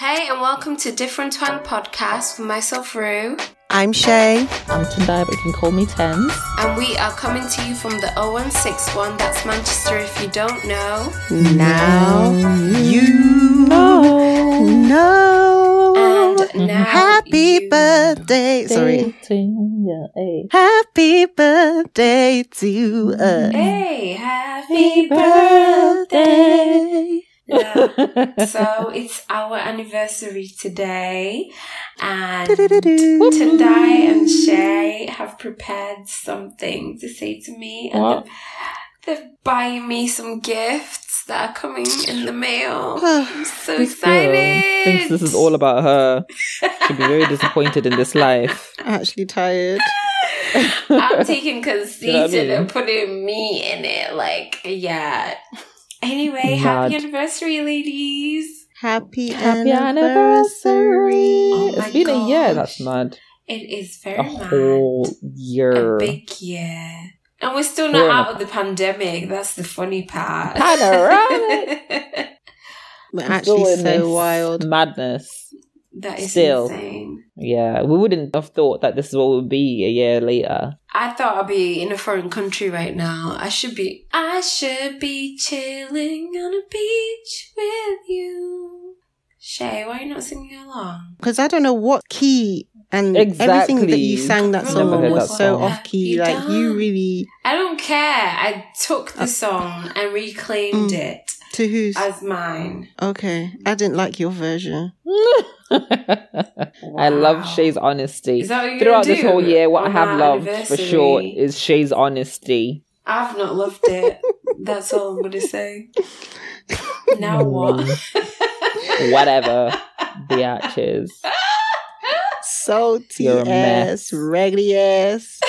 Hey, and welcome to Different Twang Podcast with myself, Rue. I'm Shay. I'm Tendai, but you can call me Tens. And we are coming to you from the 0161, that's Manchester if you don't know. Now you know. And now Happy you- birthday. Sorry. Yeah, hey. Happy birthday to us. Hey, happy birthday! Yeah. So it's our anniversary today, and. Tendai and Shay have prepared something to say to me, and What? they're, they're buying me some gifts that are coming in the mail. I'm so This girl excited! thinks this is all about her. She'll be very disappointed in this life. Actually tired. I'm taking conceit You know I mean? and putting me in it. Like, yeah. Anyway, oh, happy anniversary, ladies. Happy, Happy anniversary. Oh it's been a year. gosh. That's mad. It is very A mad. whole A year. big year. And we're still We're not in out of the pandemic. That's the funny part. Panoramic. We're Still actually in so this wild. Madness. That is Still. insane. Yeah, we wouldn't have thought that this is what would be a year later. I thought I'd be in a foreign country right now. I should be. I should be chilling on a beach with you. Shay, why are you not singing along? Because I don't know what key and everything that you sang that song on was that so song. off key. You Like you don't. really I don't care. I took Uh, the song and reclaimed Mm. it to who's as mine. okay. I didn't like your version. I love Wow. Shay's honesty. Is that what you're Throughout gonna this whole do year, what I have loved for sure is Shay's honesty. I've not loved it. That's all I'm gonna say. Now what? Whatever, biatches. Salty You're a ass, mess. raggedy ass.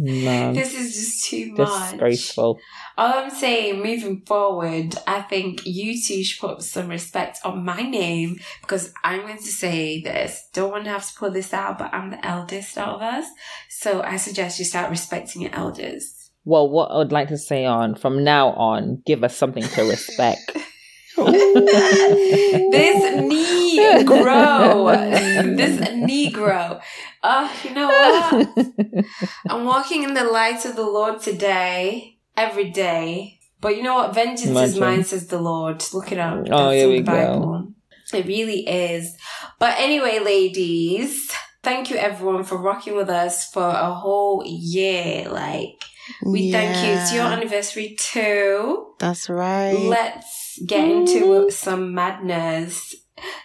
Man, this is just too much. disgraceful. All I'm saying, moving forward, I think you two should put some respect on my name because I'm going to say this. Don't want to have to pull this out, but I'm the eldest out of us. So I suggest you start respecting your elders. Well, what I would like to say on from now on, give us something to respect. this Negro, this Negro. Oh, you know what? I'm walking in the light of the Lord today, every day. But you know what? Vengeance is mine, says the Lord. Look it up. Oh, That's here we go. It really is. But anyway, ladies, thank you everyone for rocking with us for a whole year. Like, we thank you. It's your anniversary too. That's right. Let's get into some madness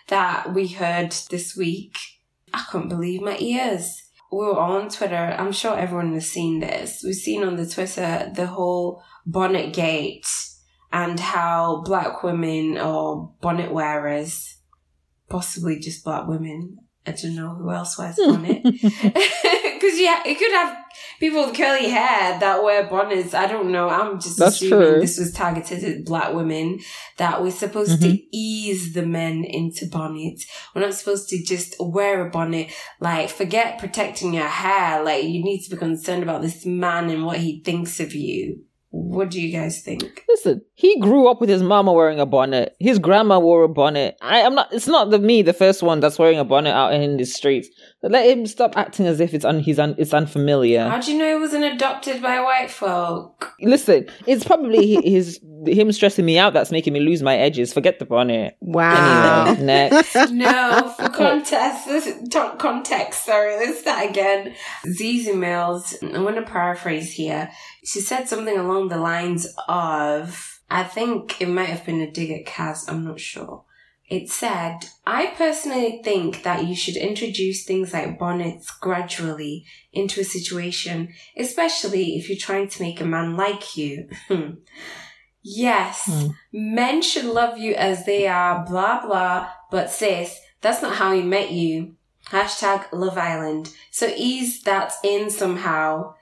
that we heard this week. I couldn't believe my ears. We were on Twitter. I'm sure everyone has seen this. We've seen on the Twitter the whole bonnet gate and how black women or bonnet wearers, possibly just black women, I don't know who else wears bonnet. Because yeah, it could have people with curly hair that wear bonnets. I don't know. I'm just That's assuming true. this was targeted at black women that we're supposed to mm-hmm. ease the men into bonnets. We're not supposed to just wear a bonnet. Like, forget protecting your hair. Like, you need to be concerned about this man and what he thinks of you. What do you guys think? Listen, he grew up with his mama wearing a bonnet. His grandma wore a bonnet. I am not. It's not the me, the first one that's wearing a bonnet out in the streets. Let him stop acting as if it's un, he's un, it's unfamiliar. How do you know he wasn't adopted by white folk? Listen, it's probably his him stressing me out that's making me lose my edges. Forget the bonnet. Wow. Anyway, next. No, for context, this, to- context, sorry, let's start again. Zeze Millz, I want to paraphrase here. She said something along the lines of, I think it might have been a dig at Kaz, I'm not sure. It said, I personally think that you should introduce things like bonnets gradually into a situation, especially if you're trying to make a man like you. yes, Hmm. men should love you as they are, blah blah, but sis, that's not how he met you. Hashtag Love Island. So ease that in somehow.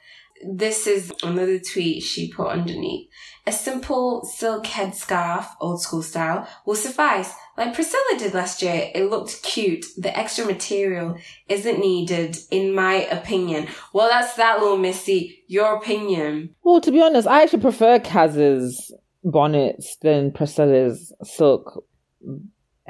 This is another tweet she put underneath. A simple silk headscarf, old school style, will suffice. Like Priscilla did last year, it looked cute. The extra material isn't needed, in my opinion. Well, that's that little Missy. Your opinion. Well, to be honest, I actually prefer Kaz's bonnets than Priscilla's silk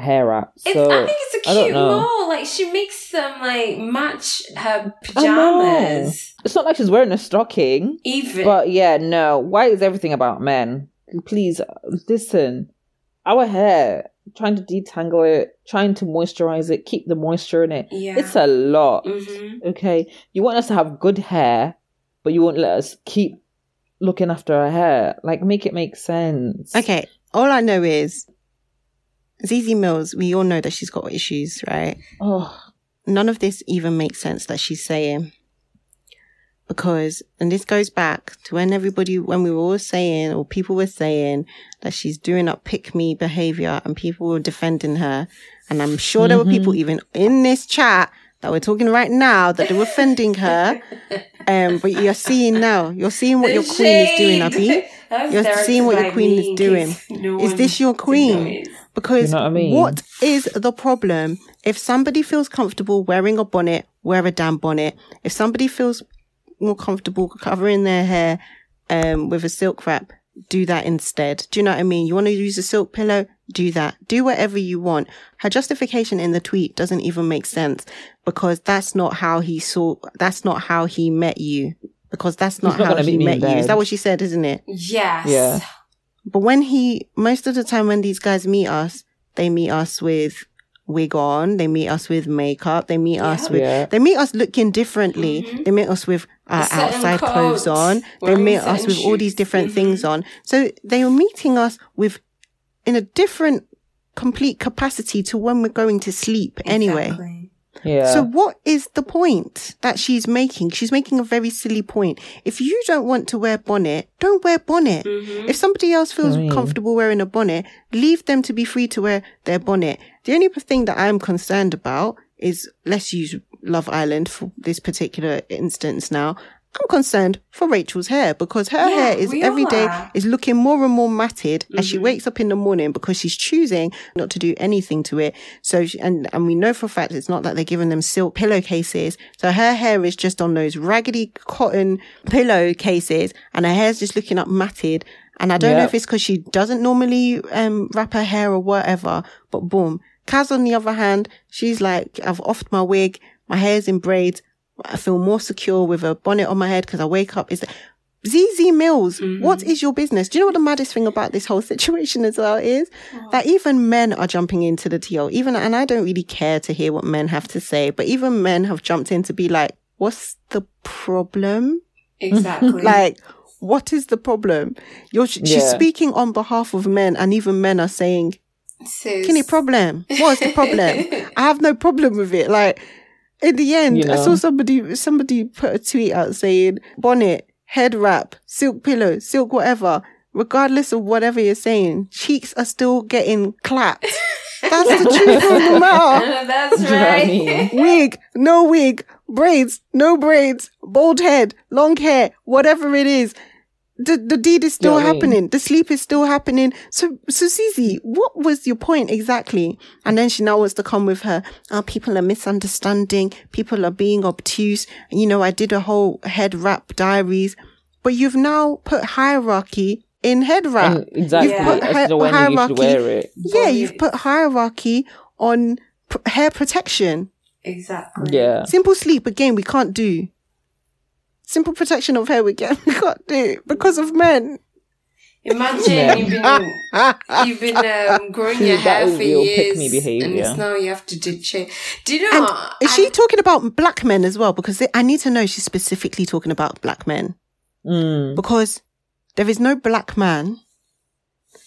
hair wraps. It's, I think it's a cute know. mole. Like she makes them like match her pajamas. it's not like she's wearing a stocking. Even But yeah, no. Why is everything about men? Please listen. Our hair, trying to detangle it, trying to moisturize it, keep the moisture in it. yeah. It's a lot. hmm Okay, you want us to have good hair, but you won't let us keep looking after our hair. Like, make it make sense. Okay, all I know is Zeze Millz, we all know that she's got issues, right? Oh, None of this even makes sense that she's saying. Because, and this goes back to when everybody, when we were all saying, or people were saying that she's doing up pick me behavior and people were defending her. And I'm sure there were people even in this chat that we're talking right now that they were defending her. Um, but you're seeing now, you're seeing what your queen is doing, Abby. You're seeing what your queen is doing. Is this your queen? Because You know what I mean? what is the problem? If somebody feels comfortable wearing a bonnet, wear a damn bonnet. If somebody feels more comfortable covering their hair um, with a silk wrap, do that instead. Do you know what I mean? You want to use a silk pillow? Do that. Do whatever you want. Her justification in the tweet doesn't even make sense because that's not how he saw, that's not how he met you. Because that's not not how gonna he met you. Is that what she said, isn't it? Yes. Yeah. But when he, most of the time when these guys meet us, they meet us with wig on, they meet us with makeup, they meet us with, Yeah. they meet us looking differently. Mm-hmm. They meet us with Certain outside clothes on. They meet us with all these different Mhm. things on. So they are meeting us with, in a different, complete capacity to when we're going to sleep anyway. Yeah. So what is the point that she's making? She's making a very silly point. If you don't want to wear bonnet, don't wear bonnet. Mm-hmm. If somebody else feels Mm. comfortable wearing a bonnet, leave them to be free to wear their bonnet. The only thing that I'm concerned about is let's use Love Island for this particular instance now. I'm concerned for Rachel's hair because her Yeah, hair is every all day is looking more and more matted as she Mhm. wakes up in the morning because she's choosing not to do anything to it. So, she, and, and we know for a fact it's not that they're giving them silk pillowcases. So her hair is just on those raggedy cotton pillowcases and her hair's just looking up matted. And I don't know if it's because she doesn't normally, um, wrap her hair or whatever, but boom. Kaz on the other hand, she's like, I've offed my wig. My hair's in braids. I feel more secure with a bonnet on my head because I wake up. Is Zeze Millz, mm-hmm. what is your business? Do you know what the maddest thing about this whole situation as well is? That even men are jumping into the TL. Even, and I don't really care to hear what men have to say, but even men have jumped in to be like, what's the problem? Exactly. Like, what is the problem? You're, she's Yeah. speaking on behalf of men and even men are saying, Sis. Kenny, problem. What's the problem? I have no problem with it. Like, in the end, You I saw somebody, somebody put a tweet out saying, bonnet, head wrap, silk pillow, silk whatever, regardless of whatever you're saying, cheeks are still getting clapped. That's the truth of the matter. That's Do you know what I right. Wig, no wig, braids, no braids, bald head, long hair, whatever it is. The, the deed is still know what I mean? happening. The sleep is still happening. So, so Zeze, what was your point exactly? And then she now wants to come with her, oh, people are misunderstanding. People are being obtuse. You know, I did a whole head wrap diaries, but you've now put hierarchy in head wrap. And exactly. Yeah. put As hi- to when you should hierarchy- wear it. Yeah, Body- you've put hierarchy on pr- hair protection. Exactly. Yeah. Simple sleep again we can't do. Simple protection of hair again we can't do because of men. Imagine Yeah. you've been you've been um, growing your That hair for real years, pick-me behaviour. and it's now you have to ditch it. Do you know? And what? is she talking about black men as well? Because they, I need to know she's specifically talking about black men. Mm. Because there is no black man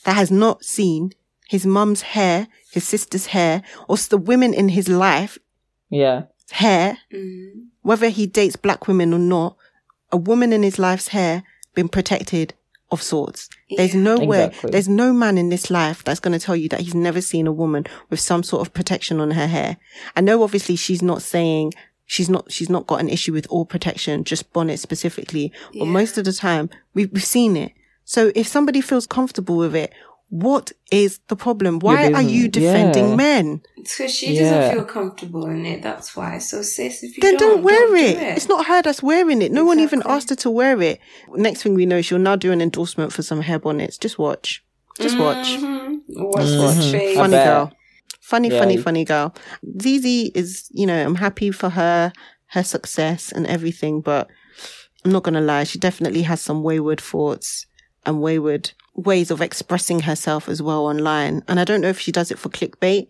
that has not seen his mum's hair, his sister's hair, or the women in his life Yeah. hair, Mm. whether he dates black women or not, a woman in his life's hair been protected of sorts. There's Yeah. nowhere, Exactly. there's no man in this life that's going to tell you that he's never seen a woman with some sort of protection on her hair. I know obviously she's not saying she's not, she's not got an issue with all protection, just bonnet specifically, but Yeah. most of the time we've, we've seen it. So if somebody feels comfortable with it, what is the problem? Why are you defending Yeah. men? So she Yeah. doesn't feel comfortable in it. That's why. So sis, if you Then don't, wear do it. It's not her that's wearing it. No one even asked her to wear it. Next thing we know, she'll now do an endorsement for some hair bonnets. Just watch. Just watch. Mhm. Watch Mhm. the space. I Funny girl. Funny, Yeah, funny, funny girl. Zeze is, you know, I'm happy for her, her success and everything, but I'm not going to lie. She definitely has some wayward thoughts and wayward ways of expressing herself as well online. And I don't know if she does it for clickbait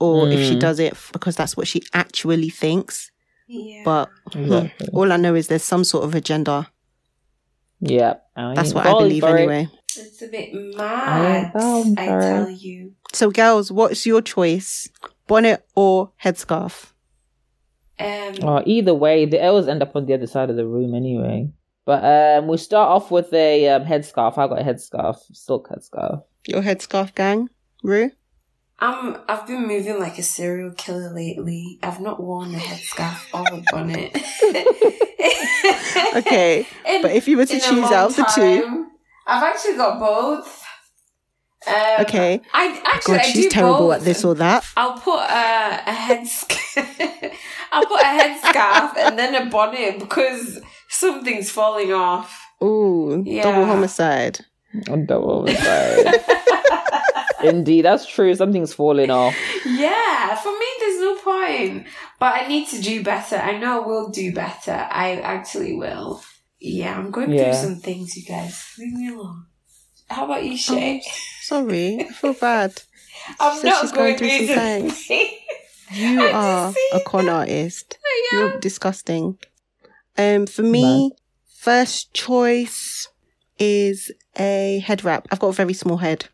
or if she Mm. does it because that's what she actually thinks. Yeah. But hmm, Exactly. all I know is there's some sort of agenda. Yeah. I That's what I believe for it. anyway. it's a bit mad. down I tell you. So, girls, what's your choice? Bonnet or headscarf? Um, Oh, either way, they always end up on the other side of the room anyway. But um, we start off with a um, headscarf. I got a headscarf, silk headscarf. Your headscarf gang, Rue? I'm, I've been moving like a serial killer lately. I've not worn a headscarf or a bonnet. Okay, In- but if you were to choose out of the two, I've actually got both. Um, Okay. I actually God, I she's do terrible both. at this or that. I'll put a, a head I'll put a headscarf and then a bonnet because something's falling off. Ooh, Yeah. double homicide. On double side. Indeed, that's true. Something's falling off. Yeah, for me, there's no point. But I need to do better. I know I will do better. I actually will. Yeah, I'm going Yeah. through some things, you guys. Leave me alone. How about you, oh, Shay? Sorry, I feel bad. I'm so not she's going going through through some some things. things. You I are a con that. artist. You're disgusting. Um, for me, first choice is a head wrap. I've got a very small head.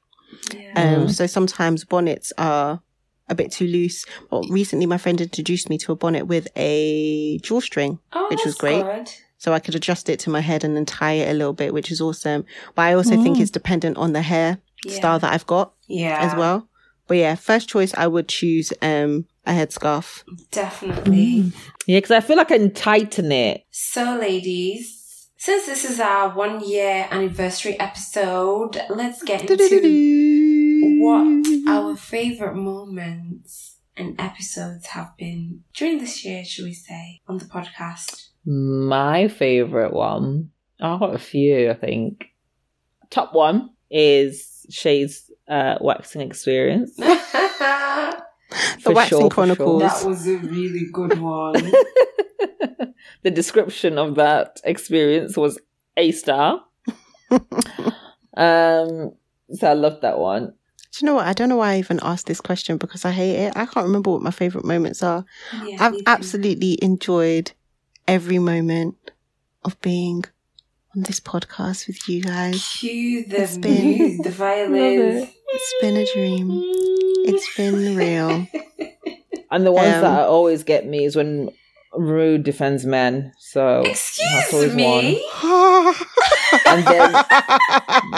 Yeah. Um, so sometimes bonnets are a bit too loose. But recently my friend introduced me to a bonnet with a drawstring. oh, which was great. good. So I could adjust it to my head and then tie it a little bit, which is awesome. But I also think Mm. it's dependent on the hair Yeah. style that I've got Yeah. as well. But yeah, first choice, I would choose um a headscarf. Definitely. Yeah, because I feel like I can tighten it. So, ladies, since this is our one year anniversary episode, let's get into what our favorite moments and episodes have been during this year, should we say, on the podcast. My favorite one. I've got a few, I think. Top one is Shay's uh, waxing experience. that The Waxing sure, for Chronicles. was a really good one. the description of that experience was a star. um, so I loved that one. Do you know what? I don't know why I even asked this question because I hate it. I can't remember what my favorite moments are. Yeah, I've me too. absolutely enjoyed every moment of being on this podcast with you guys. Cue the It's been- music, the violins. It's been a dream. It's been real. And the ones Um, that always get me is when Rue defends men. So Excuse always me. And then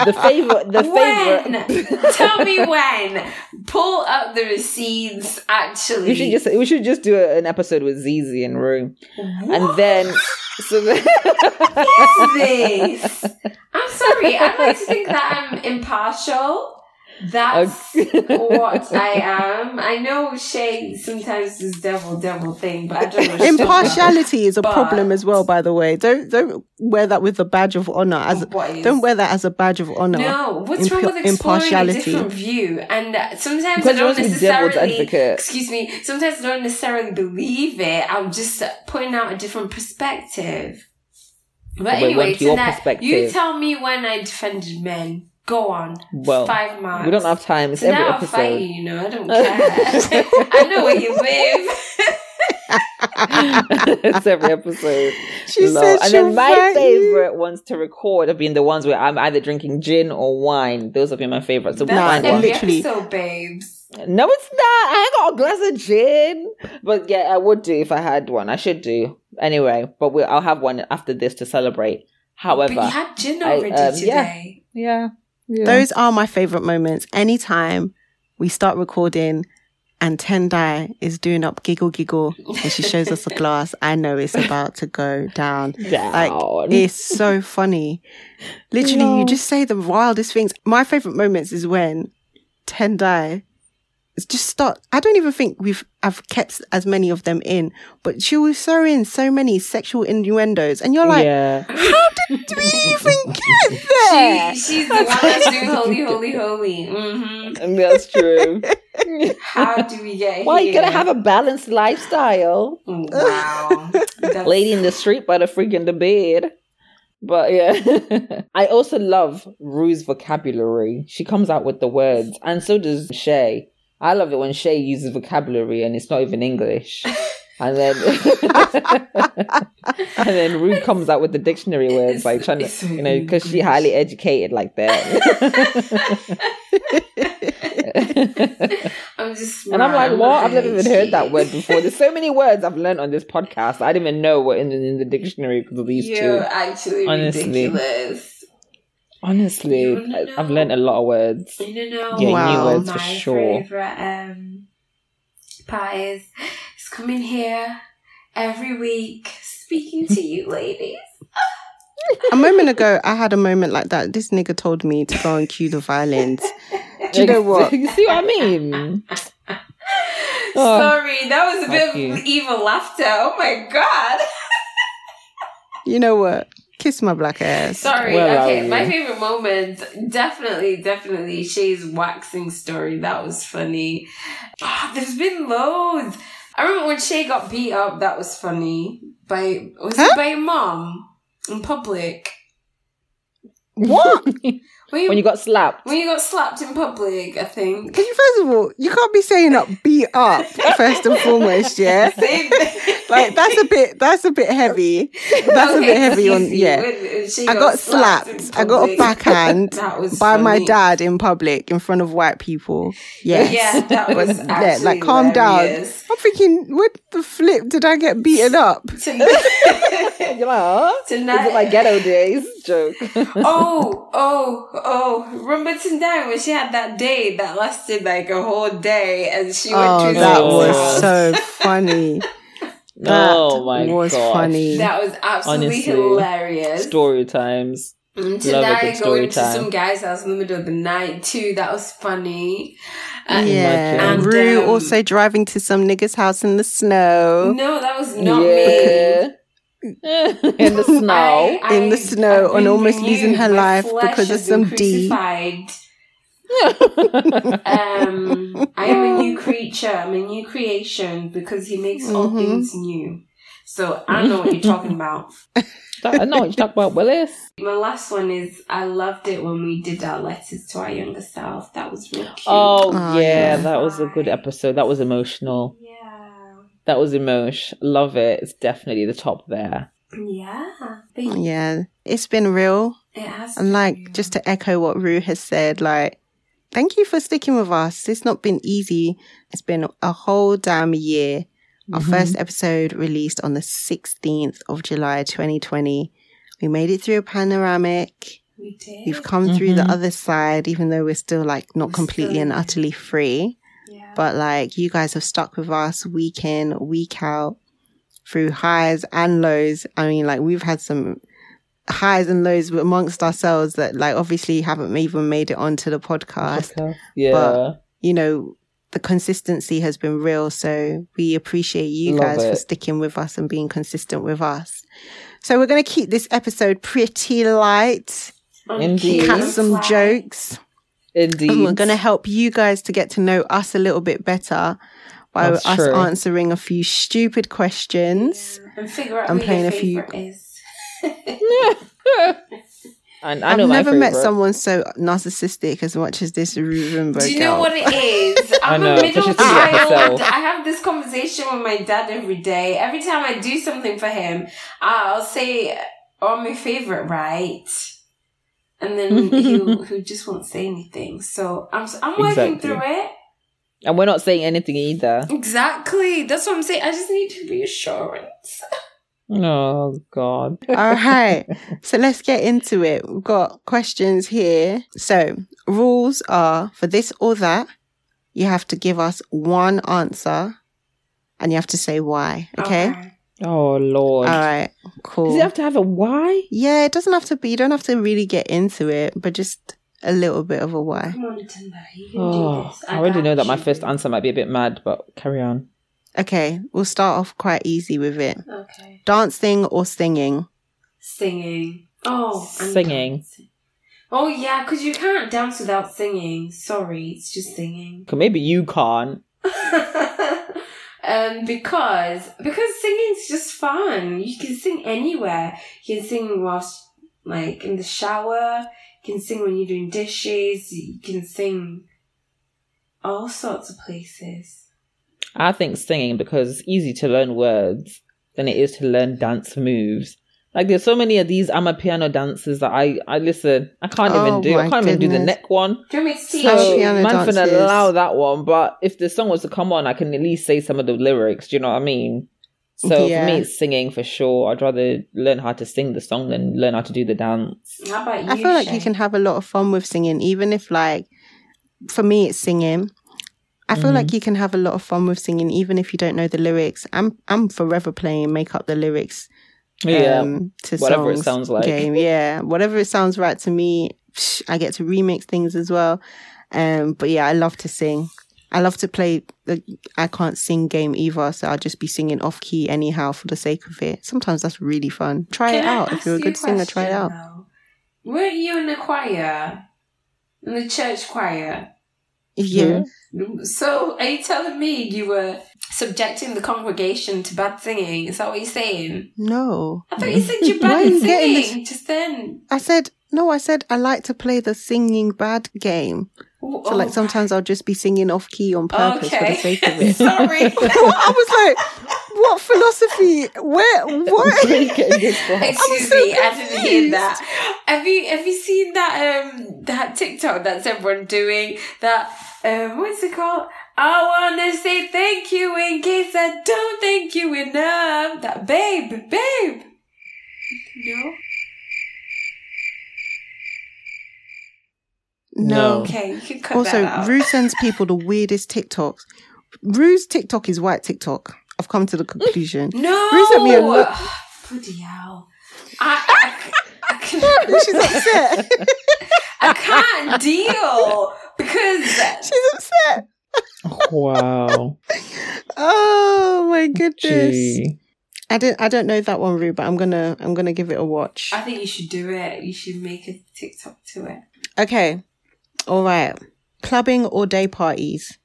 the favorite, the when? favorite. Tell me when. Pull up the receipts. Actually, We should just we should just do an episode with Zeze and Rue, What and then so then, is this? I'm sorry. I like to think that I'm impartial. That's what I am. I know Shay sometimes does devil devil thing, but I don't know. Impartiality is a But- problem as well, by the way. Don't don't wear that with a badge of honor. As is- don't wear that as a badge of honor. No, what's wrong with exploring a impartiality. different view? And uh, sometimes Because I don't want to be devil's necessarily. Excuse me. Sometimes I don't necessarily believe it. I'm just putting out a different perspective. But But anyway, want your tonight, you tell me when I defended men. Go on. Well, Five marks. we don't have time. It's So every now I'll fight you, episode. you know. I don't care. I know where you live. it's every episode. She Lol. said and she'll then my fight you. favorite ones to record have been the ones where I'm either drinking gin or wine. Those have been my favorites. So That's wine Nah, one. every literally. episode, babes. No, it's not. I ain't got a glass of gin. But yeah, I would do if I had one. I should do anyway. But we I'll have one after this to celebrate. However, but you had gin I, already um, today. yeah, yeah. Those are my favorite moments. Anytime we start recording and Tendai is doing up giggle giggle and she shows us a glass, I know it's about to go down. down. Like it's so funny. Literally, you just say the wildest things. My favorite moments is when Tendai just start. I don't even think we've I've kept as many of them in, but she will throw in so many sexual innuendos, and you're like, yeah. how did we even get there? She, she's the one that's doing holy, holy, holy. hmm And that's true. How do we get Why here? you gotta have a balanced lifestyle? Wow. That's- Lady in the street by the freaking the bed. But yeah. I also love Rue's vocabulary. She comes out with the words, and so does Shay. I love it when Shay uses vocabulary and it's not even English. And then and then Rue comes out with the dictionary words It's- like trying to you know, because she English. highly educated like that. I'm just And I'm like, what? I've never even heard that word before. There's so many words I've learned on this podcast. I didn't even know what in, in the dictionary because of these You're two. actually Honestly. ridiculous. Honestly, I- know. I've learned a lot of words. You know, Yeah, Wow. new words my for sure. favorite um, pie is, is coming here every week, speaking to you ladies. A moment ago, I had a moment like that. This nigga told me to go and cue the violins. Do you know what? you see what I mean? Oh, Sorry, that was a bit you. of evil laughter. Oh my god. You know what? Kiss my black ass. Sorry. Where okay, my favorite moment, definitely, definitely Shay's waxing story. That was funny. Ah, there's been loads. I remember when Shay got beat up. That was funny. By was Huh? it by your mom in public? What? When you, when you got slapped. when you got slapped in public, I think. Can you first of all, you can't be saying up beat up first and foremost, yeah? Same. Like that's a bit that's a bit heavy. That's a bit heavy on easy. yeah. When- when I got in slapped. I got a backhand That was by my dad in public in front of white people. Yes. Yeah, that But, was yeah, actually like calm down. I'm thinking, what the flip did I get beaten up? Tonight, You're like, huh? Tonight. Is it my ghetto days? Joke. oh, oh, oh! Remember Tendai when she had that day that lasted like a whole day, and she went Oh, to that Oh. was so funny. That oh my was gosh. funny. That was absolutely Honestly, hilarious. Story times. And Love a Tendai good story going to time. some guy's house in the middle of the night too. That was funny. And yeah. Imagine. Rue And, um, also driving to some nigga's house in the snow. No, that was not me. Yeah. In the snow. I- In the snow I've and almost losing her life because of some D. crucified. Um, I am a new creature. I'm a new creation because he makes all Mhm. things new. So I know what you're talking about. I know what you talk about, Willis. My last one is I loved it when we did our letters to our younger self. That was real cute. Oh, Oh, yeah, yeah. that was a good episode. That was emotional. Yeah, That was emotion. Love it. It's definitely the top there. yeah. Yeah. It's been real. it has. And been like real. just to echo what Rue has said, like thank you for sticking with us. It's not been easy. It's been a whole damn year. Our Mhm. first episode released on the 16th of July 2020. We made it through a panoramic. we did. We've come through the Mhm. other side, even though we're still like not We're completely still and utterly free. Yeah. But like you guys have stuck with us week in, week out through highs and lows. I mean, like we've had some highs and lows amongst ourselves that like obviously haven't even made it onto the podcast. Podcast. Yeah. You know, the consistency has been real. So we appreciate you Love guys for sticking with us and being consistent with us. So we're going to keep this episode pretty light, Indeed. cut some jokes. Indeed. And we're going to help you guys to get to know us a little bit better by That's us true. answering a few stupid questions. and figure out I'm who playing your a few- is. and I I've never met someone so narcissistic as much as this Rubenberg Do you know girl. what it is? I I'm know, a middle she's thinking of child. I have this conversation with my dad every day. Every time I do something for him, I'll say, "Oh, my favorite, right?" And then he'll, just won't say anything. So I'm I'm working Exactly. through it. And we're not saying anything either. Exactly. That's what I'm saying. I just need reassurance. Oh, God. All right. So let's get into it. We've got questions here. So rules are for this or that, you have to give us one answer and you have to say why. Okay. Oh, Lord. All right. Cool. Does it have to have a why? yeah, it doesn't have to be, you don't have to really get into it, but just a little bit of a why. Come on, Timber. You can do Oh, this. I already know that my first answer might be a bit mad, but carry on. Okay, we'll start off quite easy with it. Okay. Dancing or singing? Singing. Oh, Singing. dancing. Oh yeah, because you can't dance without singing. Sorry, it's just singing. 'Cause maybe you can't. um, because because singing's just fun. You can sing anywhere. You can sing whilst like in the shower. You can sing when you're doing dishes. You can sing all sorts of places. I think singing because it's easy to learn words than it is to learn dance moves. Like there's so many of these I'm a piano dancers that I I listen. I can't Oh even do. I can't even do the goodness. neck one. Do you want me to teach So How you? piano man can dances. allow that one, but if the song was to come on, I can at least say some of the lyrics. Do you know what I mean? So Yeah. for me, it's singing for sure. I'd rather learn how to sing the song than learn how to do the dance. How about you? I feel like you can have a lot of fun with singing, even if like for me it's singing. I feel Mhm. like you can have a lot of fun with singing, even if you don't know the lyrics. I'm I'm forever playing make up the lyrics Yeah, um, to whatever it sounds like. Game, yeah, whatever it sounds right to me. psh, I get to remix things as well. Um, but yeah, I love to sing. I love to play the I can't sing game either, so I'll just be singing off key anyhow for the sake of it. Sometimes that's really fun. Try Can it I out. If you're a you good singer, try it out. though? Weren't you in the choir? In the church choir? Yeah. So are you telling me you were subjecting the congregation to bad singing? Is that what you're saying? No. I thought you said you're bad are at you getting this- singing just then. I said no. I said I like to play the singing bad game. Oh, So like sometimes I'll just be singing off key on purpose for the sake of it. Sorry. I was like, what philosophy? Where? Where are you What? getting this from? Excuse so me, I didn't hear that. Have you have you seen that um that TikTok that's everyone doing that um what's it called? I wanna say thank you in case I don't thank you enough. That babe, babe. No. No. Okay, you can cut Also, that out. Rue sends people the weirdest TikToks. Rue's TikTok is white TikTok. I've come to the conclusion. no. Rue sent me a look. Ah, bloody hell. I, I, I, can, She's upset. I can't deal because She's upset. Wow. Oh my goodness. Gee. I don't. I don't know that one, Rue, but I'm gonna. I'm gonna give it a watch. I think you should do it. You should make a TikTok to it. Okay. All right. Clubbing or day parties?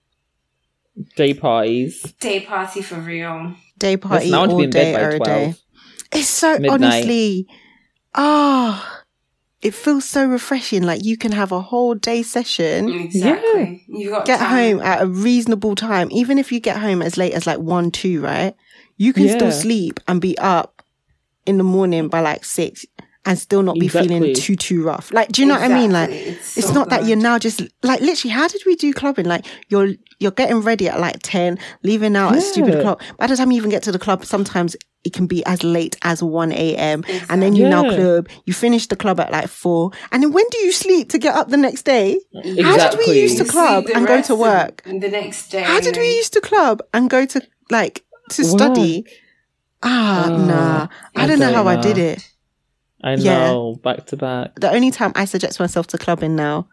Day parties. Day party for real. Day party Listen, I want to all day or a day. It's so Midnight. honestly, ah, it feels so refreshing. Like you can have a whole day session, Exactly. You got get time. home at a reasonable time. Even if you get home as late as like one, two, right? You can still sleep and be up in the morning by like six and still not be feeling too too rough. Like, do you know what I mean? Like, It's it's so not that you're now just like literally. How did we do clubbing? Like you're you're getting ready at like ten, leaving out at stupid Yeah. o'clock. By the time you even get to the club, sometimes it can be as late as one a.m. And then you now club. You finish the club at like four, and then when do you sleep to get up the next day? How did we Exactly. used to club and go to of work? the next day. How did we and- used to club and go to like to study? Ah, Oh, nah. I, I don't know don't how I did it. I Yeah. know. Back to back. The only time I suggest myself to clubbing now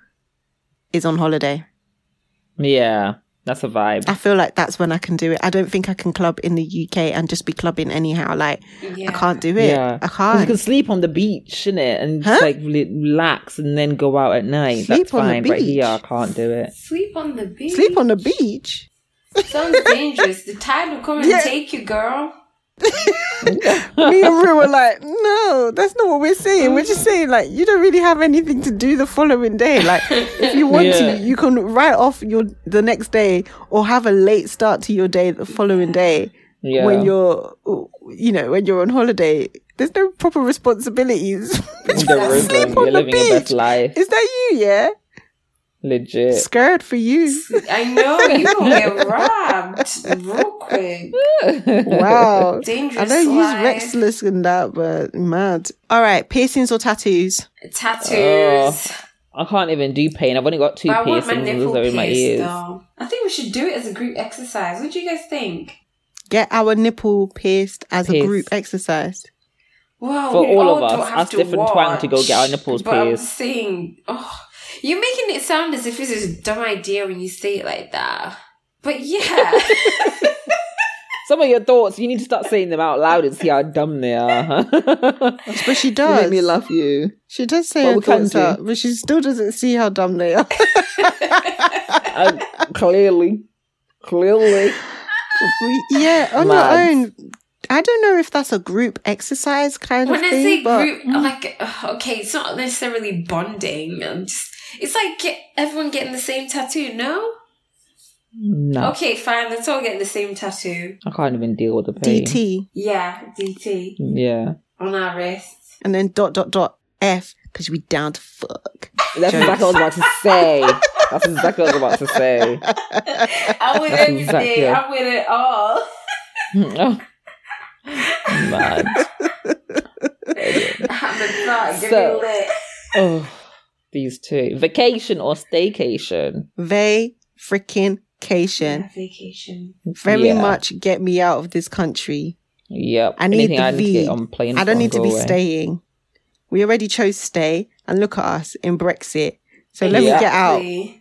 is on holiday. Yeah. That's a vibe. I feel like that's when I can do it. I don't think I can club in the UK and just be clubbing anyhow. Like Yeah. I can't do it. Yeah. I 'Cause You can't. You can sleep on the beach, innit? And Huh? just like relax and then go out at night. Sleep That's on the fine. But here, I can't do it. Sleep on the beach. Sleep on the beach. Sounds dangerous. The tide will come and Yeah. take you, girl. Me and Rue were like, no, that's not what we're saying. We're just saying like you don't really have anything to do the following day. Like if you want Yeah. to, you can write off your the next day or have a late start to your day the following day Yeah. when you're you know when you're on holiday. There's no proper responsibilities. in the rhythm, Sleep on you're the living your best life. Is that you? Yeah, Legit. scared for you. I know you gonna get robbed real quick. Wow. Dangerous. I know he's life. restless and that, but mad. All right, piercings or tattoos? Tattoos. Oh, I can't even do pain. I've only got two But I want my piercings nipple those are in my pierced ears. though. I think we should do it as a group exercise. What do you guys think? Get our nipple pierced as a group exercise. Well, For we all of us, don't us to different twang to go get our watch, nipples but I'm pierced. saying, oh, You're making it sound as if it's a dumb idea when you say it like that. But yeah. Some of your thoughts, you need to start saying them out loud and see how dumb they are. But she You does. make me love you. She does say Well, her we thoughts do. out, but she still doesn't see how dumb they are. Uh, clearly. Clearly. Yeah, on Mad. your own. I don't know if that's a group exercise kind when of I thing, say but group, like, okay, it's not necessarily bonding. I'm just, it's like get, everyone getting the same tattoo, no? No. Okay, fine, let's all get the same tattoo. I can't even deal with the pain. DT Yeah, DT Yeah. on our wrists. and then dot dot dot F because we down to fuck. That's Jokes. exactly what I was about to say. That's exactly what I was about to say. I'm with That's everything. exactly- I'm with it all. oh. Mad. I'm a thought. Give So- me lit. Oh, these two. Vacation or staycation? Vay freaking cation. Yeah, vacation. Very Yeah. much get me out of this country. Yep. I need Anything the I need to V. get on plane. I don't need to be away. staying. We already chose stay, and look at us in Brexit. So let Yeah. me get out.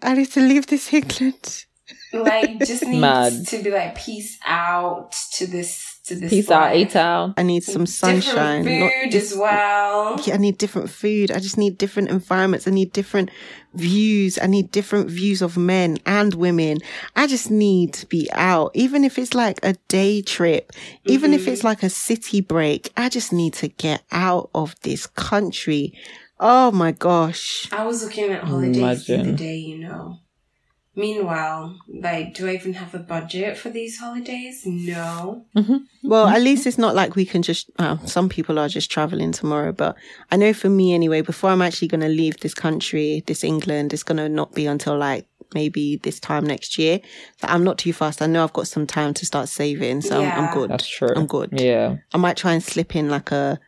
I need to leave this England. Like, just needs Mad. to be like, peace out to this, to this. Peace out, A life. Town. I need some sunshine. Different not food just- as well. Yeah, I need different food. I just need different environments. I need different views. I need different views of men and women. I just need to be out. Even if it's like a day trip, even if it's mm-hmm. like a city break, I just need to get out of this country. Oh my gosh. I was looking at holidays the Imagine. other day, you know. Meanwhile, like, do I even have a budget for these holidays? No. Well, at least it's not like we can just, uh, some people are just traveling tomorrow, but I know for me anyway, before I'm actually going to leave this country, this England, it's going to not be until like maybe this time next year. So I'm not too fast. I know I've got some time to start saving. So I'm, I'm good. That's true. I'm good. Yeah. I might try and slip in like a,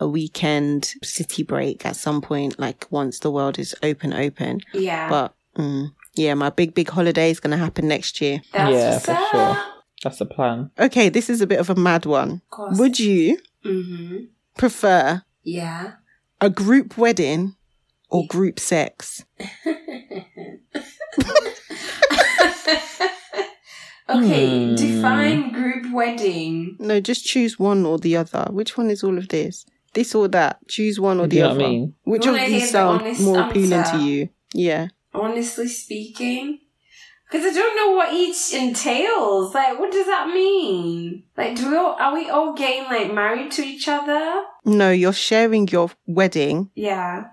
a weekend city break at some point, like once the world is open, open. Yeah. But, mm, yeah, my big, big holiday is going to happen next year. That's Yeah, for up. sure. That's the plan. Okay. This is a bit of a mad one. Of course. Would you Mm-hmm. prefer Yeah. a group wedding or group sex? okay, Hmm. define group wedding. No, just choose one or the other. Which one is all of this? This or that? Choose one or Do the you know other. what I mean? Which You of these hear the more appealing answer? to you? Yeah. Honestly speaking, because I don't know what each entails. Like, what does that mean? Like, do we all, are we all getting like married to each other? No, you're sharing your wedding Yeah.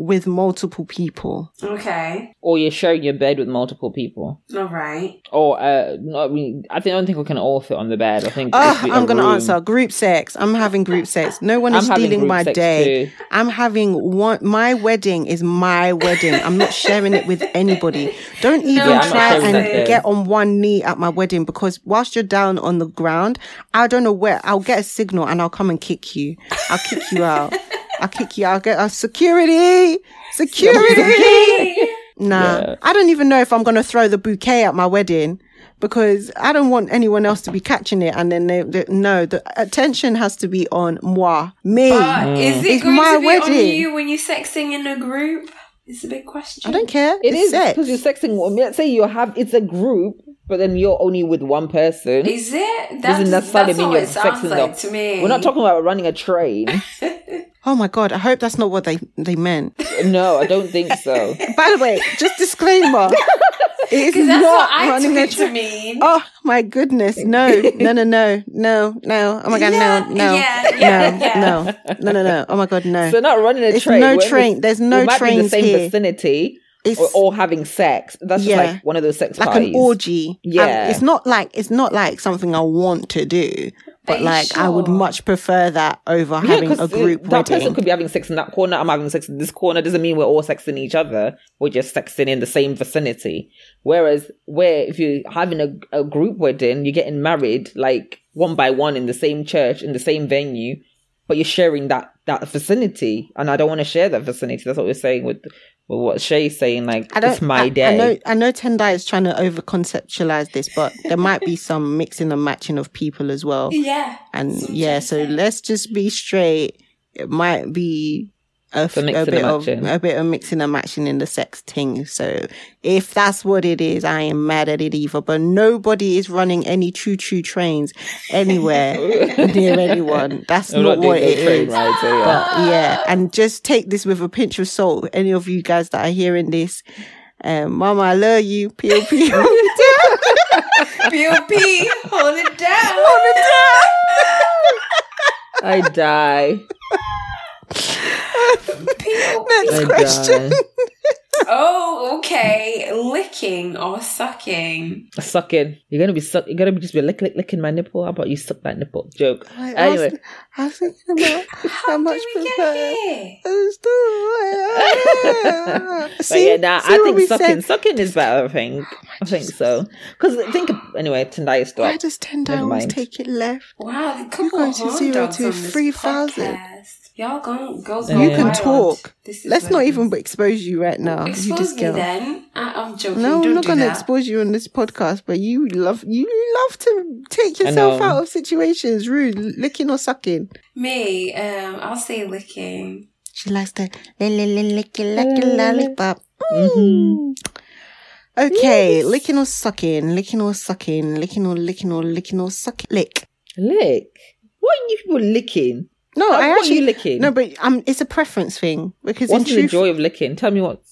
With multiple people. Okay. Or you're sharing your bed with multiple people. All right. Or uh, no, I mean, I think I don't think we can all fit on the bed. I think. Oh, it'd be a I'm going to answer group sex. I'm having group sex. No one I'm is having stealing my day. too. I'm having one. My wedding is my wedding. I'm not sharing it with anybody. Don't even Yeah, try and get on one knee at my wedding because whilst you're down on the ground, I don't know where. I'll get a signal and I'll come and kick you. I'll kick you out. I'll kick you. I'll get uh, a security. Security. Nah, Yeah. I don't even know if I'm going to throw the bouquet at my wedding because I don't want anyone else to be catching it. And then they, they no, the attention has to be on moi, me. But is it It's going my to be on wedding. you when you're sexing in a group? It's a big question. I don't care. It it's is sex. because you're sexting. well, Let's say you have it's a group, but then you're only with one person. Is it? That Doesn't necessarily that's mean what you're it sounds sexing like to me. We're not talking about running a train. Oh my god! I hope that's not what they they meant. no, I don't think so. By the way, just disclaimer: it is that's not what I running took a it to tra- mean. Oh my goodness! No, no, no, no, no, no! Oh my god! Yeah, no, no, yeah, yeah, no, yeah. no, no, no, no! Oh my god! No! So not running a It's train. no We're train. There's no we might be in the trains same here. vicinity it's or, or having sex. That's just Yeah. like one of those sex like parties. an orgy. Um, yeah. And it's not like it's not like something I want to do, but like I would much prefer that over Yeah, having a group that person could be having sex in that corner. I'm having sex in this corner. Doesn't mean we're all sexing each other. We're just sexing in the same vicinity. Whereas, where if you're having a, a group wedding, you're getting married like one by one in the same church in the same venue, but you're sharing that that vicinity. And I don't want to share that vicinity. That's what we're saying with, with what Shay's saying. Like I don't. it's my I, day. I know. I know. Tendai is trying to over conceptualize this, but there might be some mixing and matching of people as well. Yeah. And yeah, so let's just be straight. It might be a, For a bit of a bit of mixing and matching in the sex thing. So if that's what it is, I am mad at it either. But nobody is running any choo choo trains anywhere near anyone. That's I'm not, not what it is. it no train is. rides, yeah. But yeah, and just take this with a pinch of salt. Any of you guys that are hearing this, um, Mama, I love you. P.O.P. B.O.P. Hold it down. I die. P.O.P. Next I question. Oh, okay. Licking or sucking. Sucking. You're gonna be suck. You're gonna be just be lick, lick, licking my nipple. How about you suck that nipple? Joke. I, Anyway. was, I was thinking about how much Did we prefer. get here? but yeah, nah, I think sucking. Said? Sucking is better. I think. I think so. Because think anyway. Tonight stop. Why does Tendai Never always take it left? Wow, a couple going to zero to 3,000. podcast. Y'all going girls You gone can You can wild. talk. This is Let's not even is. expose you right now. you expose just me girl. then. I, I'm joking. No, Don't I'm not going to that. expose you on this podcast, but you love you love to take yourself out of situations, rude, licking or sucking. Me, um, I'll say licking. She likes to lick, lick, lick, lick, lick, lollipop. Mhm. Okay, licking or sucking, licking or sucking, licking or licking or licking or sucking. Lick. Lick. What are you people licking? No, Like, I what are actually you licking? no, but um, it's a preference thing because What's in the truth, joy of licking? Tell me what.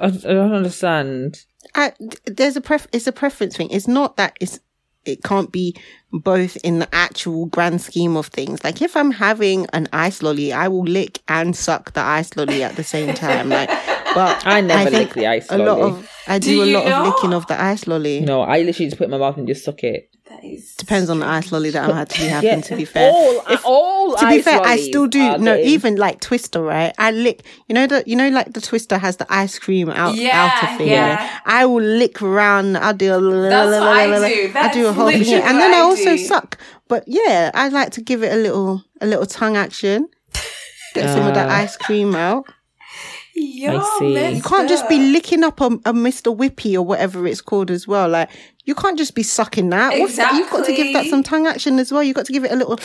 I, I don't understand. I, there's a pref. It's a preference thing. It's not that it's. It can't be both in the actual grand scheme of things. Like if I'm having an ice lolly, I will lick and suck the ice lolly at the same time. Like, but I never think lick the ice a lot lolly. of I Do do, a you lot of licking of the ice lolly. No, I literally just put it in my mouth and just suck it. That is Depends on the ice lolly that I'm actually having. Yeah, To be fair, all, all to be ice fair, I still do. No, getting- even like Twister, right? I lick. You know that. You know, like the Twister has the ice cream out Yeah, outer thing. yeah. I will lick around. I'll do a. That's what I do. I That's do a whole thing, and then I I also suck. But yeah, I like to give it a little, a little tongue action. Get some of that Ah. ice cream out. Y'all see. messed You can't just be licking up a, a Mr. Whippy or whatever it's called as well. Like you can't just be sucking that. What's that? You've got to give that some tongue action as well. You've got to give it a little,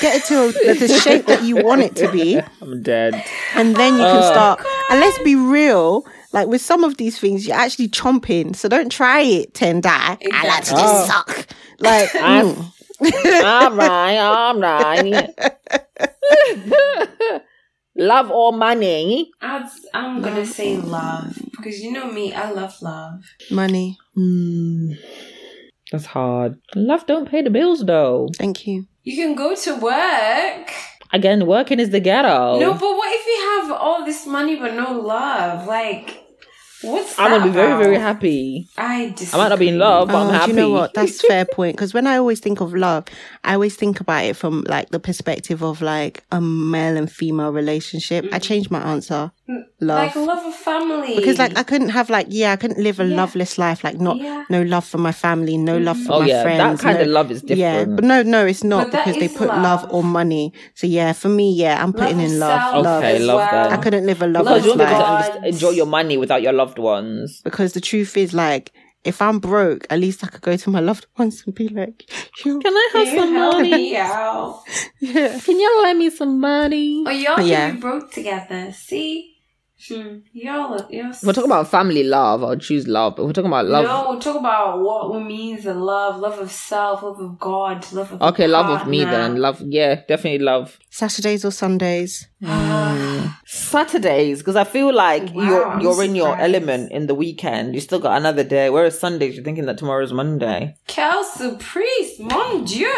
get it to a, the shape that you want it to be, I'm dead. and then you can Oh. start. And let's be real. Like with some of these things, you're actually chomping. So don't try it, Tendai. I like to just Exactly. suck. Like, I'm, mm. all right, all right. Love or money? I'd, I'm gonna say love because you know me. I love love. money. Hmm. That's hard. Love don't pay the bills though. Thank you. You can go to work. Again, working is the ghetto. No, but what if you have all this money but no love? Like, what's I'm gonna be very, very happy. I disagree. I might not be in love, but I'm Oh, happy. Do you know what? That's a fair point. Because when I always think of love, I always think about it from like the perspective of like a male and female relationship. I mm. changed my answer. Love. Like love of family. because like I couldn't have like yeah I couldn't live a Yeah. loveless life like not Yeah. no love for my family no love mm-hmm. for Oh my yeah, friends that kind no- of love is different. yeah but no no it's not But because they put love. love. or money so yeah for me yeah I'm putting of in love love Okay, love well. that. I couldn't live a loveless you won't be able to life God. under- enjoy your money without your loved ones. because the truth is like if I'm broke at least I could go to my loved ones and be like Yo, Can I Can you help me out? yeah Can you lend me some money? Oh, y'all But can yeah. be broke together. See, hmm. y'all, y'all. We're talking about family love. I'll choose love, but we're talking about love. No, talk about what it means in love, love of self, love of God, love of Okay, a love of me then. Love, yeah, definitely love. Saturdays or Sundays Ah, Saturdays because I feel like Wow, you're I'm you're in your element in the weekend. You still got another day. Whereas Sundays, you're thinking that tomorrow's Monday. Kelsey Priest, mon Dieu.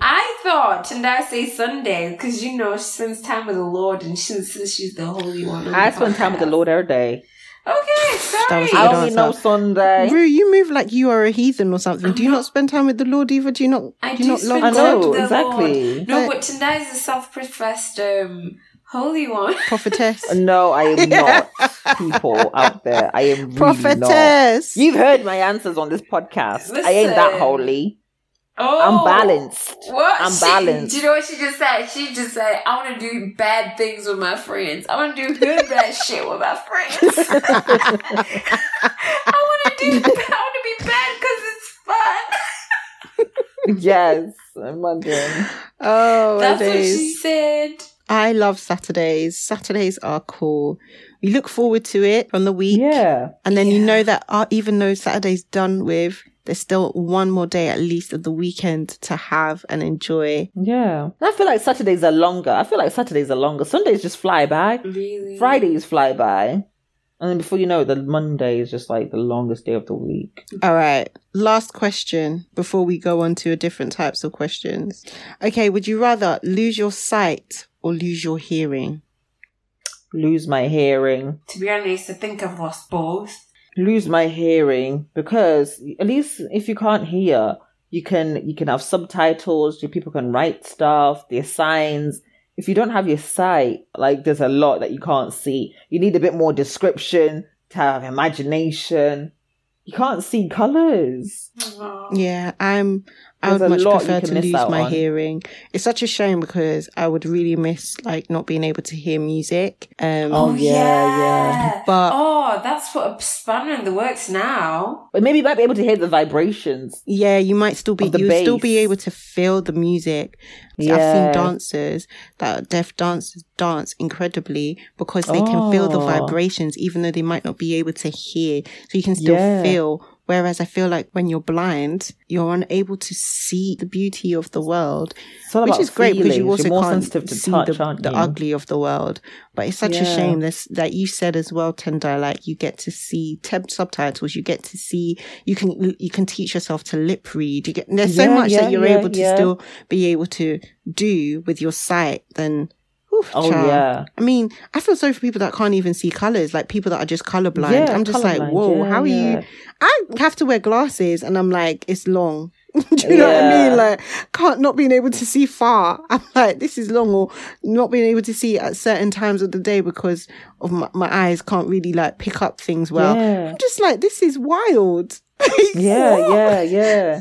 I thought, and I say Sunday, because you know she spends time with the Lord and she says she's the Holy One. on I spend time with the. Lord every day. Okay, sorry. That was a I good only answer. know Sunday. Rue you move like you are a heathen or something do you not spend time with the Lord either do you not I do do not spend love I time with the exactly. Lord. No, But- but Tendai is a self-professed um, Holy One. prophetess No, I am not. People out there, I am really not. prophetess You've heard my answers on this podcast. I ain't that holy. Oh, I'm balanced. What? I'm She- balanced. Do you know what she just said? She just said, "I want to do bad things with my friends. I want to do good bad shit with my friends. I want to do. I want to be bad because it's fun." yes, imagine. oh my That's what she said. I love Saturdays. Saturdays are cool. We look forward to it from the week. Yeah. And then you know that uh, even though Saturday's done with, there's still one more day at least of the weekend to have and enjoy. Yeah. And I feel like Saturdays are longer. I feel like Saturdays are longer. Sundays just fly by. Really? Fridays fly by. And then before you know it, the Monday is just like the longest day of the week. All right. Last question before we go on to different types of questions. Okay. Would you rather lose your sight or lose your hearing? Lose my hearing. To be honest, I think I've lost both. Lose my hearing because at least if you can't hear, you can you can have subtitles. You people can write stuff. There's signs. If you don't have your sight, like there's a lot that you can't see. You need a bit more description to have imagination. You can't see colors. Yeah, I'm. I would much prefer to lose my on. hearing. It's such a shame because I would really miss like not being able to hear music. Um, Oh, yeah, yeah. But- oh, that's what a spanner in the works now. But maybe you might be able to hear the vibrations. yeah, you might still be. Of the You would still be able to feel the music. Yeah. I've seen dancers that deaf dancers dance incredibly because they can feel the Oh. vibrations, even though they might not be able to hear. So you can still Yeah. feel. Whereas I feel like when you're blind, you're unable to see the beauty of the world. Which is great because you also You're can't sensitive to see touch, the, the ugly of the world. But it's such a shame this that you said as well, Tendai. Like you get to see temp subtitles. You get to see. You can you can teach yourself to lip read. You get there's so Yeah, much yeah, that you're yeah, able to yeah. still be able to do with your sight. Then. Oof, Oh child. yeah. I mean, I feel sorry for people that can't even see colors, like people that are just colorblind. Yeah, I'm just like, whoa, Yeah, how are yeah. you? I have to wear glasses, and I'm like, it's long. Do you know what I mean? Like, can't not being able to see far. I'm like, this is long, or not being able to see at certain times of the day because of my, my eyes can't really like pick up things well. Yeah. I'm just like, this is wild. Yeah, yeah, yeah.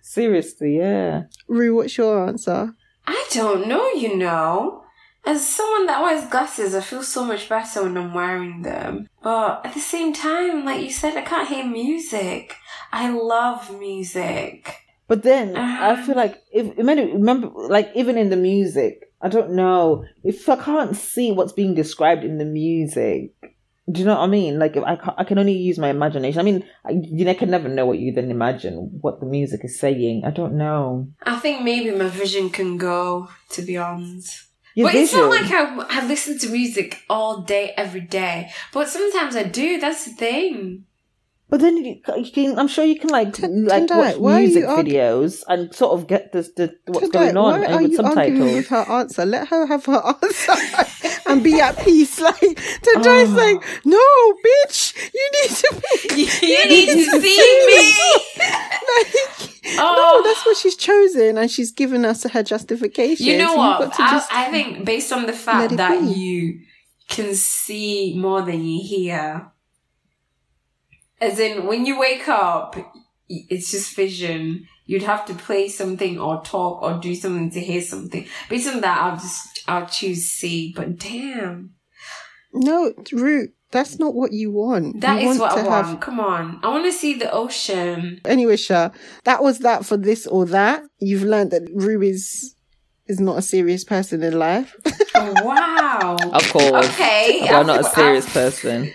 Seriously, yeah. Rue, what's your answer? I don't know, you know. As someone that wears glasses, I feel so much better when I'm wearing them. But at the same time, like you said, I can't hear music. I love music. But then Uh-huh. I feel like if remember, remember, like even in the music, I don't know if I can't see what's being described in the music. Do you know what I mean? Like if I can, I can only use my imagination. I mean, I, you know, can never know what you then imagine what the music is saying. I don't know. I think maybe my vision can go, to be honest. Your but it's not like I, I listen to music all day, every day. But sometimes I do, that's the thing. But then you, you can, I'm sure you can like Ten- like Tendai, watch why are you music argu- videos and sort of get this the what's Tendai, going on why and are with you arguing subtitles. with her answer? Let her have her answer and be at peace. Like Tendai's Oh. like, no, bitch, you need to be. You need to see me! like, Oh. No, that's what she's chosen, and she's given us her justification. You know So what? Got to I, just- I think based on the fact that be. you can see more than you hear, as in when you wake up, it's just vision. You'd have to play something or talk or do something to hear something. Based on that, I'll just I'll choose C. But damn, no, Root. That's not what you want. that you is what I want. have- Come on, I want to see the ocean. Anyway, Sha, that was that for this or that. You've learned that Rue is is not a serious person in life. wow. Of course. Okay. I'm not a I've- serious I've- person.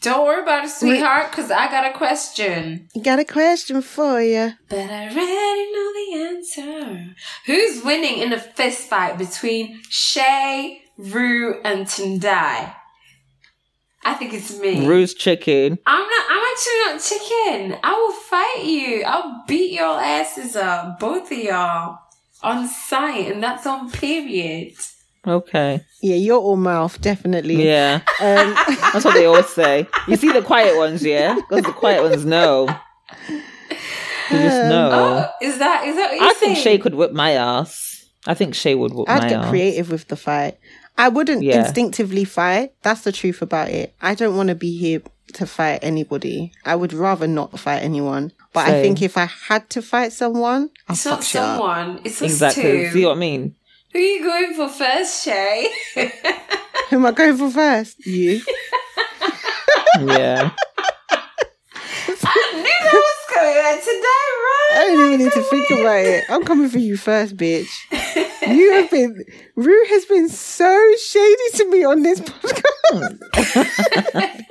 Don't worry about it, sweetheart, because I got a question. Got a question for you. But I already know the answer. Who's winning in a fist fight between Shay, Rue, and Tendai? I think it's me. Rue's chicken. I'm not. I'm actually not chicken. I will fight you. I'll beat your asses up, both of y'all, on sight, and that's on period. Okay. Yeah, you're all mouth, definitely. Yeah. Um, That's what they always say. You see the quiet ones, yeah? Because the quiet ones know. They just Um, know. Oh, is that is that what you I think saying? Shay could whip my ass. I think Shay would whip I'd my get ass. creative with the fight. I wouldn't Yeah. instinctively fight. That's the truth about it. I don't want to be here to fight anybody. I would rather not fight anyone. But I think if I had to fight someone, I'll It's not fuck shit up. someone. It's us Exactly. two. See what I mean? Who are you going for first, Shay? Who am I going for first? You. Yeah. I knew that was coming out today, right? I right? don't even need to think about it. I'm coming for you first, bitch. You have been, Rue has been so shady to me on this podcast.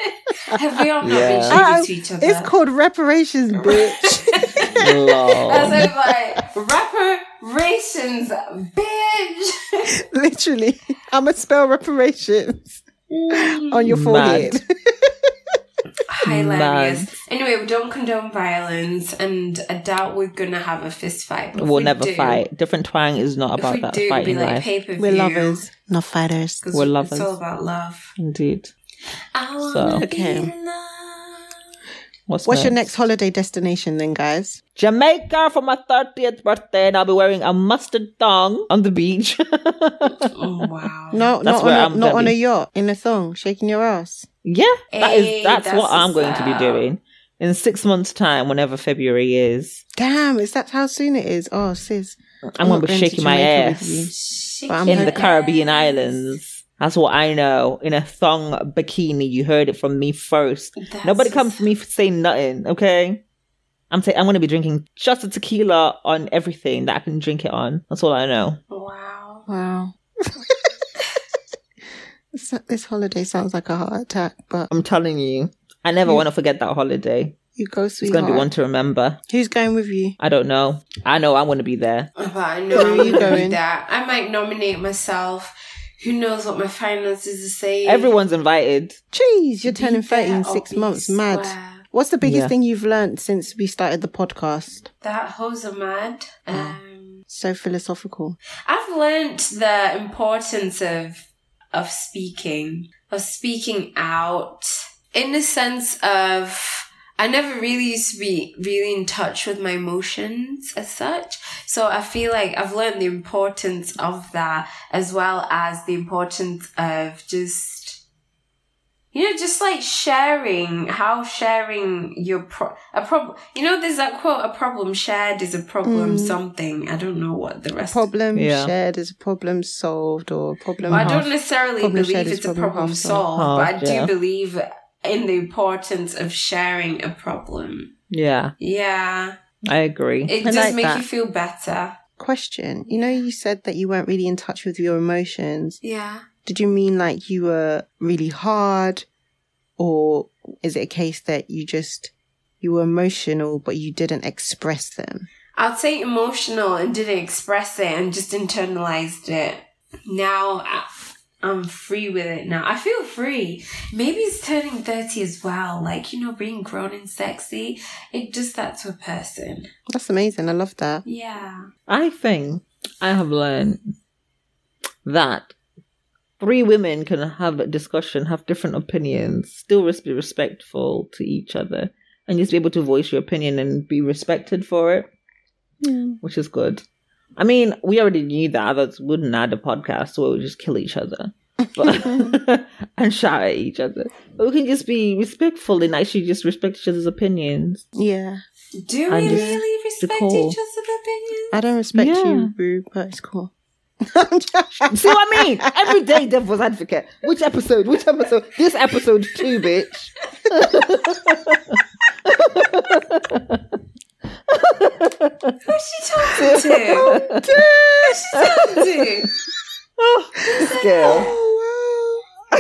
Have we all not Yeah. been Um, shady to each other? It's called reparations, bitch. Lol. As in like reparations, bitch. Literally, I'm gonna spell reparations on your forehead. Hilarious. Anyway, we don't condone violence, and I doubt we're gonna have a fist fight. but We'll we never do- fight. Different twang is not If about we that do, it'll fighting be like life. pay per view. We're lovers, not fighters. We're lovers. It's all about love. Indeed. I wanna So- be Okay. in love. What's, What's your next holiday destination then, guys? Jamaica for my 30th birthday, and I'll be wearing a mustard thong on the beach. Oh wow. No, That's not where on a, I'm not on a yacht in a thong, shaking your ass. Yeah, that Hey, is that's, that's what I'm going to be doing in six months' time, whenever February is. Damn, is that how soon it is? Oh, sis. I'm gonna be shaking my ass. with you. Shake But I'm in the hoping- Caribbean ass. islands. That's what I know. In a thong bikini. You heard it from me first. That's Nobody just- comes for me for saying nothing, okay? I'm saying I'm gonna be drinking shots of tequila on everything that I can drink it on. That's all I know. Wow. Wow. this, this holiday sounds like a heart attack, but I'm telling you. I never You- want to forget that holiday. you go, sweet. It's sweetheart. gonna be one to remember. Who's going with you? I don't know. I know I'm gonna be there. But I know Where I'm are you gonna going? do that. I might nominate myself. Who knows what my finances are saying? Everyone's invited. Jeez, you're Be turning 30 in six be months. Mad. What's the biggest Yeah. thing you've learned since we started the podcast? That hoes are mad. Um, So philosophical. I've learned the importance of of speaking, of speaking out, in the sense of I never really used to be really in touch with my emotions as such. So I feel like I've learned the importance of that as well as the importance of just you know, just like sharing, how sharing your pro- a problem. You know, there's that quote: "A problem shared is a problem." Mm. Something I don't know what the rest. A rest. problem Yeah. shared is a problem solved or a problem Well, I don't necessarily problem believe it's a problem problem solved, solved. but I do Yeah. believe in the importance of sharing a problem. Yeah, Yeah, I agree. it I does like make that. you feel better. Question. You know, you said that you weren't really in touch with your emotions. Yeah. Did you mean like you were really hard? Or is it a case that you just, you were emotional, but you didn't express them? I'd say emotional and didn't express it and just internalized it. Now I- I'm free with it now. I feel free. Maybe it's turning 30 as well. Like, you know, being grown and sexy. It does that to a person. That's amazing. I love that. Yeah. I think I have learned that three women can have a discussion, have different opinions, still be respectful to each other, and just be able to voice your opinion and be respected for it, which is good. I mean, we already knew that others wouldn't add a podcast, so we would just kill each other. But and shout at each other. But we can just be respectful and actually just respect each other's opinions. Yeah. Do we really respect call. each other's opinions? I don't respect Yeah. you, Rue, but it's cool. I'm joking. See what I mean? Every day, devil's advocate. Which episode? Which episode? This episode too, bitch. Who's she talking to? Who's she talking to? Oh, this girl. Oh, wow.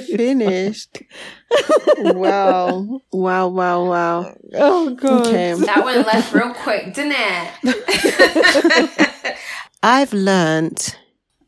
Finished. wow. Wow, wow, wow. Oh god. Okay. That went left real quick, didn't it? I've learned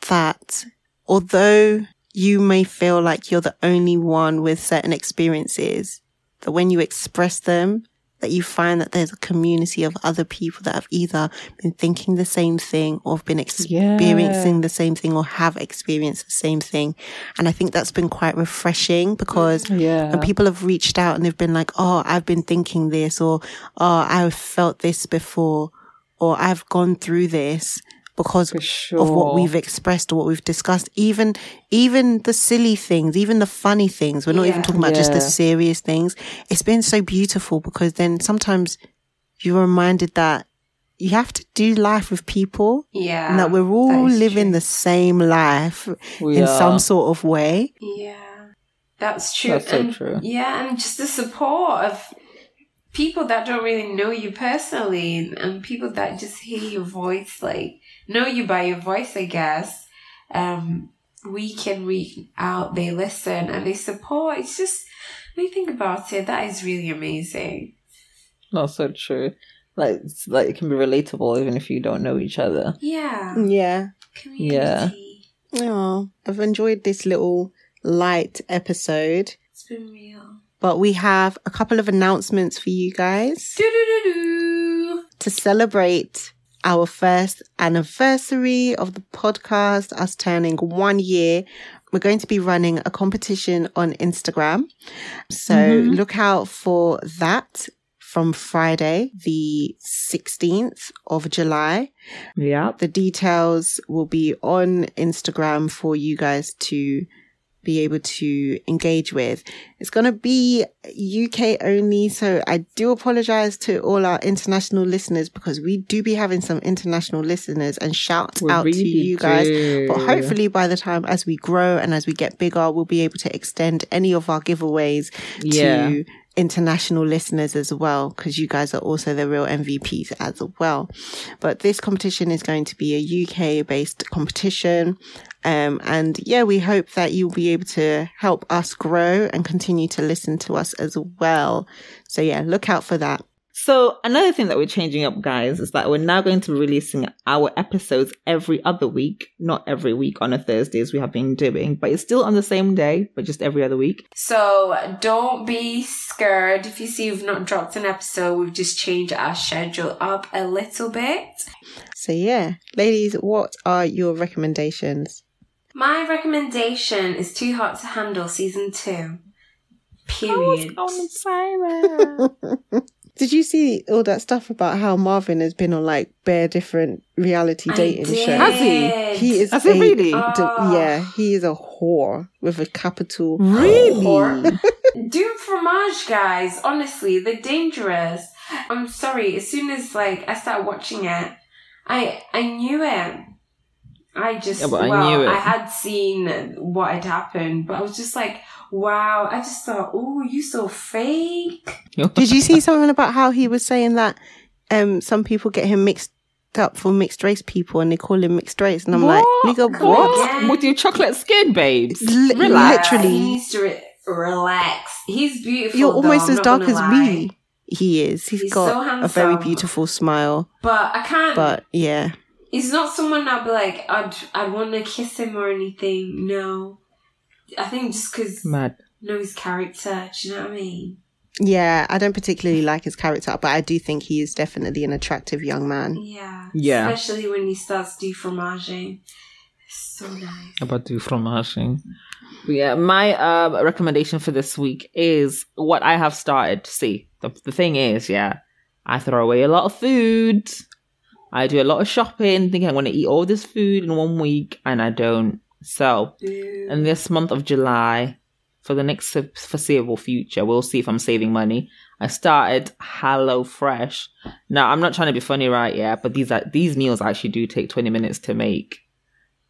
that although you may feel like you're the only one with certain experiences, that when you express them, that you find that there's a community of other people that have either been thinking the same thing or have been experiencing the same thing or have experienced the same thing. And I think that's been quite refreshing because mm, Yeah. and people have reached out and they've been like, Oh, I've been thinking this or, Oh, I've felt this before or I've gone through this because sure. of what we've expressed or what we've discussed. Even, even the silly things, even the funny things. We're not even talking about just the serious things. It's been so beautiful because then sometimes you're reminded that you have to do life with people Yeah. and that we're all is living true. the same life We in are. some sort of way. Yeah. That's true. That's so and, true. Yeah, and just the support of people that don't really know you personally and people that just hear your voice, like know you by your voice, I guess. Um, we can reach out, they listen and they support. It's just, when you think about it, that is really amazing. Not so true. Like, it's, like it can be relatable even if you don't know each other. Yeah. Yeah. Community. Oh, I've enjoyed this little light episode, It's been real. but we have a couple of announcements for you guys Do-do-do-do. to celebrate our first anniversary of the podcast, us turning one year. We're going to be running a competition on Instagram. So Mhm. look out for that from Friday, the 16th of July. Yeah. The details will be on Instagram for you guys to be able to engage with. It's going to be UK only. So I do apologize to all our international listeners because we do be having some international listeners and shout We out to you guys. do. But hopefully by the time as we grow and as we get bigger, we'll be able to extend any of our giveaways Yeah. to international listeners as well, because you guys are also the real MVPs as well. But this competition is going to be a UK based competition. Um, and yeah, we hope that you'll be able to help us grow and continue to listen to us as well. So yeah, look out for that. So another thing that we're changing up, guys, is that we're now going to be releasing our episodes every other week, not every week on a Thursday as we have been doing, but it's still on the same day, but just every other week. So don't be scared if you see we've not dropped an episode. We've just changed our schedule up a little bit. So yeah, ladies, what are your recommendations? My recommendation is Too Hot to Handle season two. Period. Did you see all that stuff about how Marvin has been on like bare different reality I dating did. shows? Has he? He is Has a, he really? d- Ah. yeah, he is a whore with a capital. Really? Whore. Do fromage, guys. Honestly, they're dangerous. I'm sorry. As soon as like I started watching it, I I knew it. I just Yeah, but I knew it. I had seen what had happened, but I was just like, wow. I just thought, oh, you so fake. Did you see something about how he was saying that um some people get him mixed up for mixed race people and they call him mixed race? And I'm like, nigga, what? again? With your chocolate skin, babes. Li- Relax. literally. he needs to re- relax. He's beautiful. You're though, almost I'm as dark as lie. me. He is. He's got so a very beautiful smile. But I can't. But yeah. He's not someone I'd be like, I'd, I'd want to kiss him or anything. No. I think just because Mad. know his character. Do you know what I mean? Yeah, I don't particularly like his character, but I do think he is definitely an attractive young man. Yeah. Yeah. Especially when he starts do fromaging. So nice. About do fromaging. But yeah, my uh, recommendation for this week is what I have started to see. The, the thing is, yeah, I throw away a lot of food. I do a lot of shopping, thinking I'm going to eat all this food in one week, and I don't. So, in this month of July, for the next foreseeable future, we'll see if I'm saving money. I started HelloFresh. Now, I'm not trying to be funny, right? Yeah, but these are these meals actually do take 20 minutes to make.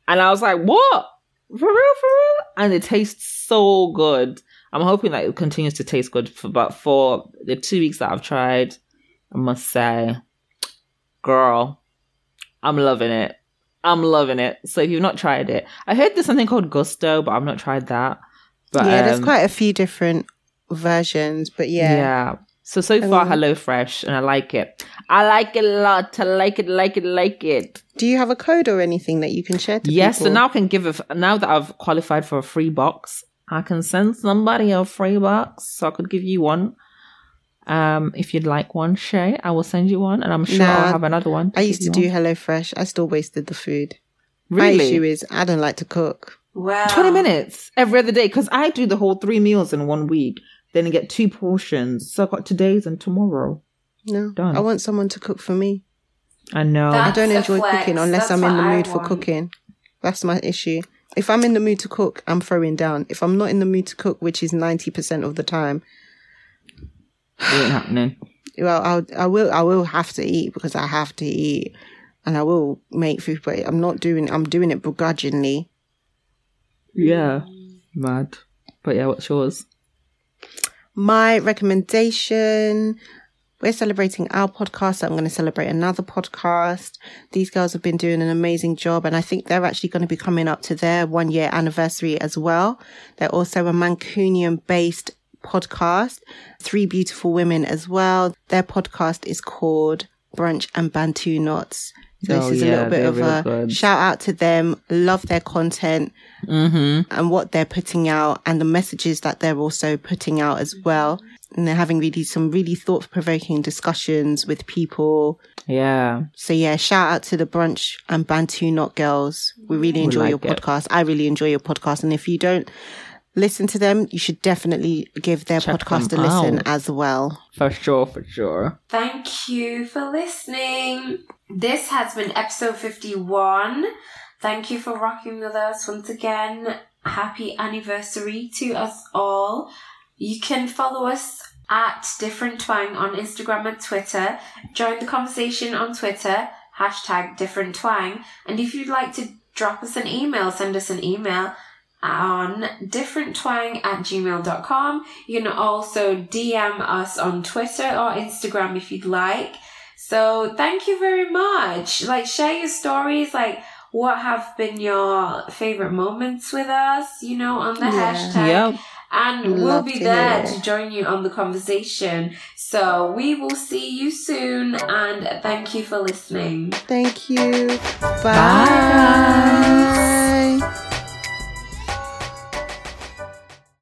And I was like, what? For real, for real? And it tastes so good. I'm hoping that it continues to taste good for but for the two weeks that I've tried, I must say, girl, I'm loving it. I'm loving it. So if you've not tried it, I heard there's something called Gousto, but I've not tried that. But yeah, there's um, quite a few different versions, but yeah. yeah. So so far, Um, HelloFresh, and I like it. I like it a lot. I like it, like it, like it. Do you have a code or anything that you can share to Yes, people? so now I can give a now that I've qualified for a free box, I can send somebody a free box. So I could give you one. Um, if you'd like one, Shay, I will send you one, and I'm sure Nah, I'll have another one. I used to do you one. HelloFresh. I still wasted the food. My issue is I don't like to cook. Wow. 20 minutes every other day because I do the whole three meals in one week. Then I get two portions. So I've got today's and tomorrow. No, Done. I want someone to cook for me. I know. That- I don't enjoy flex. cooking unless That's I'm in the mood for cooking. That's my issue. If I'm in the mood to cook, I'm throwing down. If I'm not in the mood to cook, which is 90% of the time, it ain't happening. well, I'll, I will, I will have to eat because I have to eat and I will make food, but I'm not doing, I'm doing it begrudgingly. Yeah. Mad. But yeah, what's yours? My recommendation, we're celebrating our podcast. So I'm going to celebrate another podcast. These girls have been doing an amazing job. And I think they're actually going to be coming up to their one year anniversary as well. They're also a Mancunian based podcast. Three beautiful women as well. Their podcast is called Brunch and Bantu Knots. So Oh, this is a yeah, little bit of a good. shout out to them. Love their content Mm-hmm. and what they're putting out and the messages that they're also putting out as well. And they're having really some really thought provoking discussions with people. Yeah. So yeah, shout out to the brunch and Bantu Knot Girls. We really enjoy like your it. podcast. I really enjoy your podcast. And if you don't listen to them, you should definitely give their Check podcast a listen out. as well. For sure, for sure. Thank you for listening. This has been episode 51. Thank you for rocking with us once again. Happy anniversary to us all. You can follow us at Different Twang on Instagram and Twitter. Join the conversation on Twitter, hashtag Different Twang. And if you'd like to drop us an email, send us an email on differenttwang at gmail.com. You can also DM us on Twitter or Instagram if you'd like. So thank you very much. Like share your stories, like what have been your favorite moments with us, you know, on the Yeah. hashtag. Yep. And we'll Love be to there to join you on the conversation. So we will see you soon and thank you for listening. Thank you. Bye.